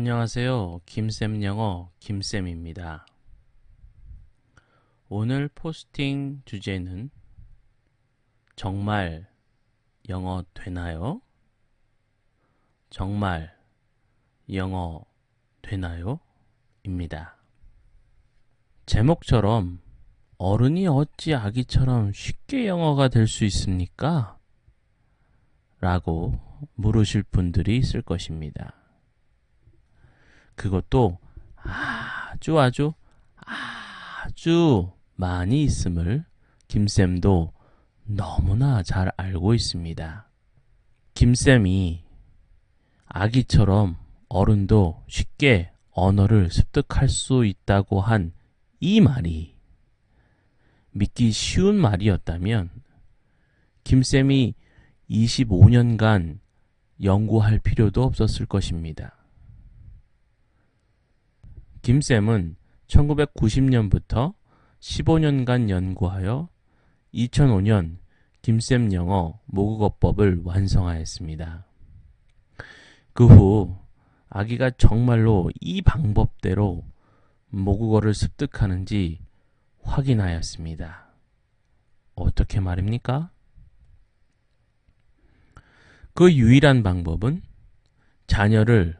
안녕하세요. 김쌤 영어 김쌤입니다. 오늘 포스팅 주제는 정말 영어 되나요? 정말 영어 되나요? 입니다. 제목처럼 어른이 어찌 아기처럼 쉽게 영어가 될 수 있습니까? 라고 물으실 분들이 있을 것입니다. 그것도 아주 아주 아주 많이 있음을 김쌤도 너무나 잘 알고 있습니다. 김쌤이 아기처럼 어른도 쉽게 언어를 습득할 수 있다고 한 이 말이 믿기 쉬운 말이었다면 김쌤이 25년간 연구할 필요도 없었을 것입니다. 김쌤은 1990년부터 15년간 연구하여 2005년 김쌤 영어 모국어법을 완성하였습니다. 그 후 아기가 정말로 이 방법대로 모국어를 습득하는지 확인하였습니다. 어떻게 말입니까? 그 유일한 방법은 자녀를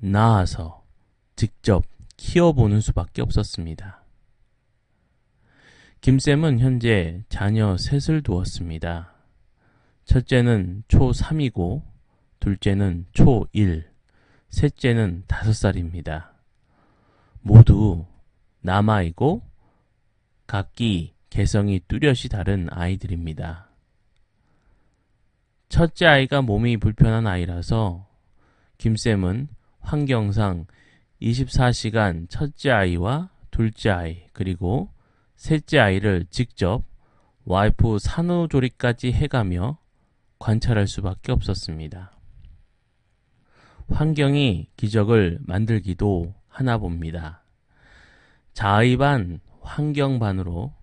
낳아서 직접 키워보는 수밖에 없었습니다. 김쌤은 현재 자녀 셋을 두었습니다. 첫째는 초3이고, 둘째는 초1, 셋째는 5살입니다. 모두 남아이고, 각기 개성이 뚜렷이 다른 아이들입니다. 첫째 아이가 몸이 불편한 아이라서 김쌤은 환경상 24시간 첫째 아이와 둘째 아이 그리고 셋째 아이를 직접 와이프 산후조리까지 해가며 관찰할 수밖에 없었습니다. 환경이 기적을 만들기도 하나 봅니다. 자의 반, 환경 반으로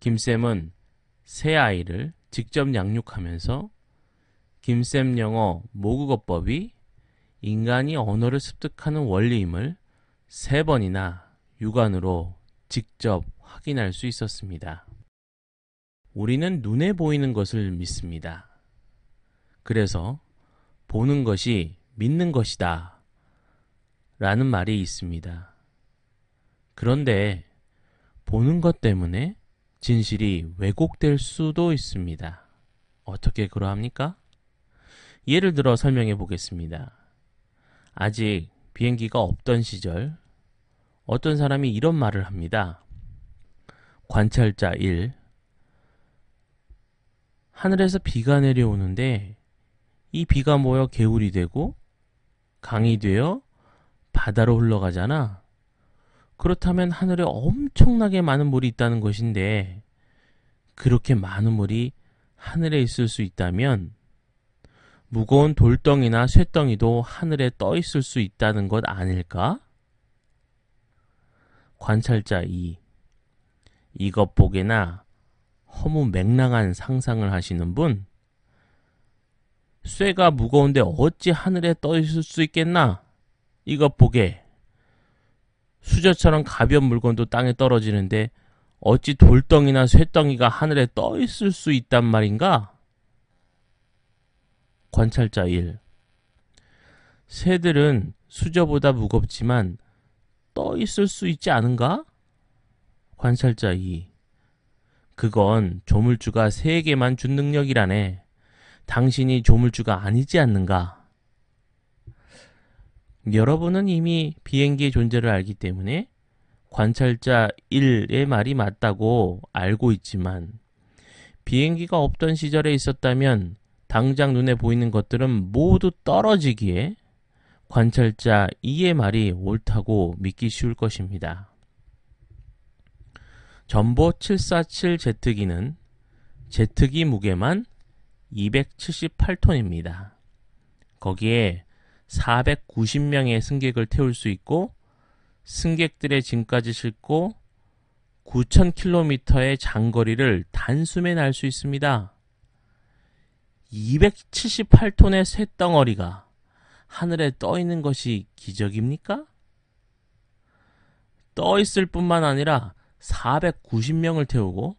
김쌤은 새 아이를 직접 양육하면서 김쌤 영어 모국어법이 인간이 언어를 습득하는 원리임을 세 번이나 육안으로 직접 확인할 수 있었습니다. 우리는 눈에 보이는 것을 믿습니다. 그래서 보는 것이 믿는 것이다. 라는 말이 있습니다. 그런데 보는 것 때문에 진실이 왜곡될 수도 있습니다. 어떻게 그러합니까? 예를 들어 설명해 보겠습니다. 아직 비행기가 없던 시절 어떤 사람이 이런 말을 합니다. 관찰자 1 하늘에서 비가 내려오는데 이 비가 모여 개울이 되고 강이 되어 바다로 흘러가잖아. 그렇다면 하늘에 엄청나게 많은 물이 있다는 것인데 그렇게 많은 물이 하늘에 있을 수 있다면 무거운 돌덩이나 쇠덩이도 하늘에 떠 있을 수 있다는 것 아닐까? 관찰자 2. 이것 보게나 허무 맹랑한 상상을 하시는 분? 쇠가 무거운데 어찌 하늘에 떠 있을 수 있겠나? 이것 보게. 수저처럼 가벼운 물건도 땅에 떨어지는데 어찌 돌덩이나 쇠덩이가 하늘에 떠 있을 수 있단 말인가? 관찰자 1. 새들은 수저보다 무겁지만 떠 있을 수 있지 않은가? 관찰자 2. 그건 조물주가 새에게만 준 능력이라네. 당신이 조물주가 아니지 않는가? 여러분은 이미 비행기의 존재를 알기 때문에 관찰자 1의 말이 맞다고 알고 있지만 비행기가 없던 시절에 있었다면 당장 눈에 보이는 것들은 모두 떨어지기에 관찰자 2의 말이 옳다고 믿기 쉬울 것입니다. 전보 747 제트기는 제트기 무게만 278톤입니다. 거기에 490명의 승객을 태울 수 있고 승객들의 짐까지 싣고 9,000km의 장거리를 단숨에 날 수 있습니다. 278톤의 쇳덩어리가 하늘에 떠 있는 것이 기적입니까? 떠 있을 뿐만 아니라 490명을 태우고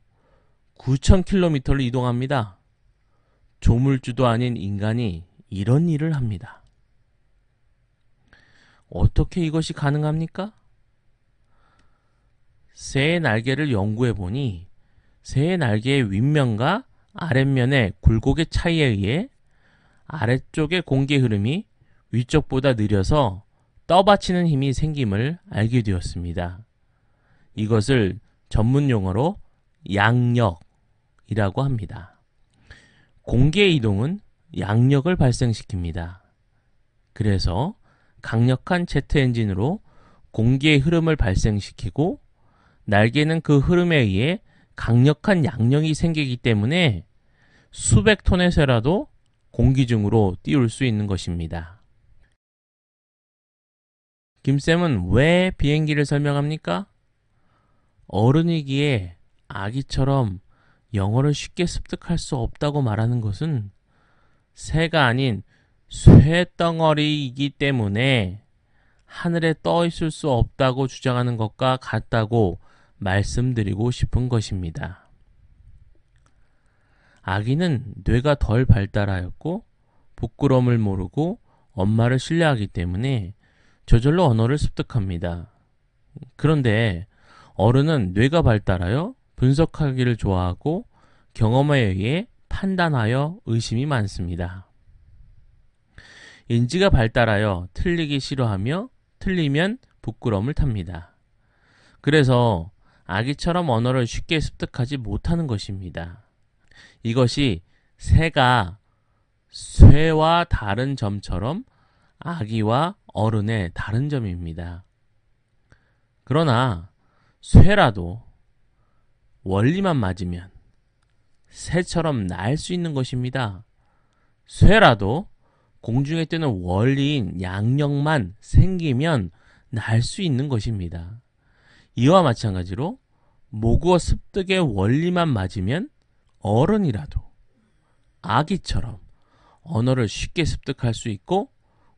9,000km를 이동합니다. 조물주도 아닌 인간이 이런 일을 합니다. 어떻게 이것이 가능합니까? 새의 날개를 연구해 보니 새의 날개의 윗면과 아랫면의 굴곡의 차이에 의해 아래쪽의 공기 흐름이 위쪽보다 느려서 떠받치는 힘이 생김을 알게 되었습니다. 이것을 전문 용어로 양력이라고 합니다. 공기의 이동은 양력을 발생시킵니다. 그래서 강력한 제트 엔진으로 공기의 흐름을 발생시키고 날개는 그 흐름에 의해 강력한 양력이 생기기 때문에 수백 톤의 쇠라도 공기 중으로 띄울 수 있는 것입니다. 김쌤은 왜 비행기를 설명합니까? 어른이기에 아기처럼 영어를 쉽게 습득할 수 없다고 말하는 것은 새가 아닌 쇠덩어리이기 때문에 하늘에 떠 있을 수 없다고 주장하는 것과 같다고 말씀드리고 싶은 것입니다. 아기는 뇌가 덜 발달하였고 부끄러움을 모르고 엄마를 신뢰하기 때문에 저절로 언어를 습득합니다. 그런데 어른은 뇌가 발달하여 분석하기를 좋아하고 경험에 의해 판단하여 의심이 많습니다. 인지가 발달하여 틀리기 싫어하며 틀리면 부끄러움을 탑니다. 그래서 아기처럼 언어를 쉽게 습득하지 못하는 것입니다. 이것이 새가 쇠와 다른 점처럼 아기와 어른의 다른 점입니다. 그러나 쇠라도 원리만 맞으면 새처럼 날 수 있는 것입니다. 쇠라도 공중에 뜨는 원리인 양력만 생기면 날 수 있는 것입니다. 이와 마찬가지로 모국어 습득의 원리만 맞으면 어른이라도 아기처럼 언어를 쉽게 습득할 수 있고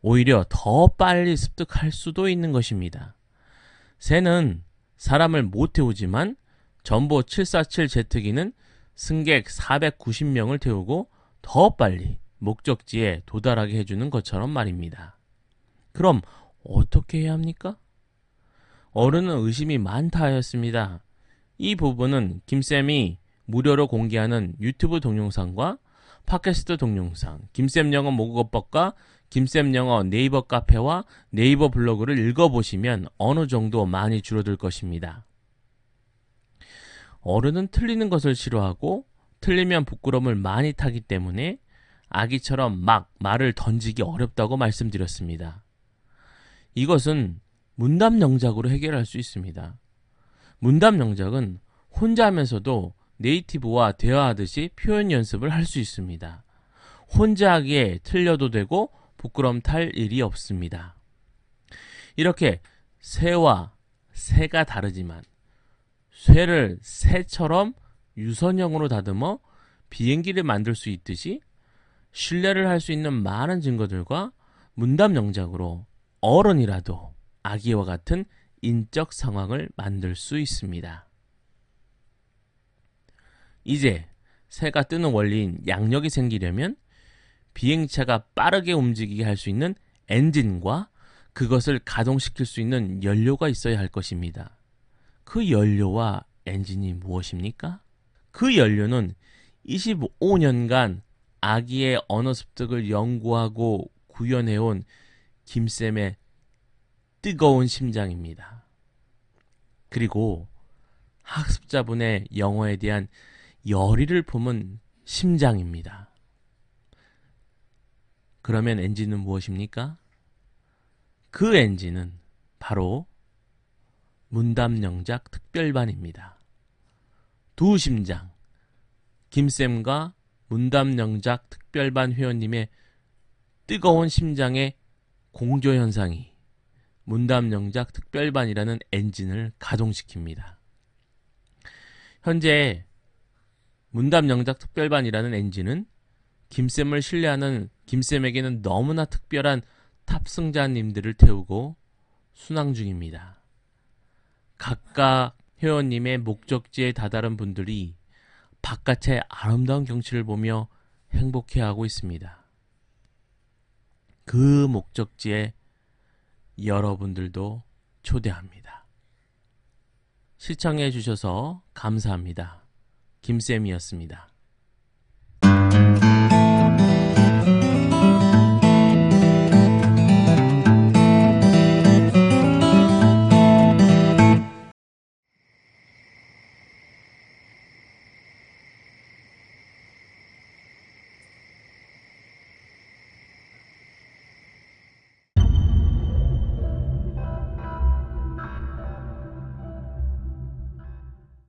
오히려 더 빨리 습득할 수도 있는 것입니다. 새는 사람을 못 태우지만 전보 747 제트기는 승객 490명을 태우고 더 빨리 목적지에 도달하게 해주는 것처럼 말입니다. 그럼 어떻게 해야 합니까? 어른은 의심이 많다 하였습니다. 이 부분은 김쌤이 무료로 공개하는 유튜브 동영상과 팟캐스트 동영상, 김쌤 영어 모국어법과 김쌤 영어 네이버 카페와 네이버 블로그를 읽어보시면 어느 정도 많이 줄어들 것입니다. 어른은 틀리는 것을 싫어하고 틀리면 부끄러움을 많이 타기 때문에 아기처럼 막 말을 던지기 어렵다고 말씀드렸습니다. 이것은 문답 영작으로 해결할 수 있습니다. 문답 영작은 혼자 하면서도 네이티브와 대화하듯이 표현 연습을 할 수 있습니다. 혼자 하기에 틀려도 되고 부끄럼 탈 일이 없습니다. 이렇게 새와 새가 다르지만 쇠를 새처럼 유선형으로 다듬어 비행기를 만들 수 있듯이 신뢰를 할 수 있는 많은 증거들과 문답 영작으로 어른이라도 아기와 같은 인적 상황을 만들 수 있습니다. 이제 새가 뜨는 원리인 양력이 생기려면 비행차가 빠르게 움직이게 할 수 있는 엔진과 그것을 가동시킬 수 있는 연료가 있어야 할 것입니다. 그 연료와 엔진이 무엇입니까? 그 연료는 25년간 아기의 언어 습득을 연구하고 구현해온 김쌤의 뜨거운 심장입니다. 그리고 학습자분의 영어에 대한 열의를 품은 심장입니다. 그러면 엔진은 무엇입니까? 그 엔진은 바로 문담 영작 특별반입니다. 두 심장, 김쌤과 문담 영작 특별반 회원님의 뜨거운 심장의 공조 현상이 문담 영작 특별반이라는 엔진을 가동시킵니다. 현재 문담 영작 특별반이라는 엔진은 김쌤을 신뢰하는 김쌤에게는 너무나 특별한 탑승자님들을 태우고 순항 중입니다. 각각 회원님의 목적지에 다다른 분들이 바깥의 아름다운 경치를 보며 행복해하고 있습니다. 그 목적지에 여러분들도 초대합니다. 시청해 주셔서 감사합니다. 김쌤이었습니다.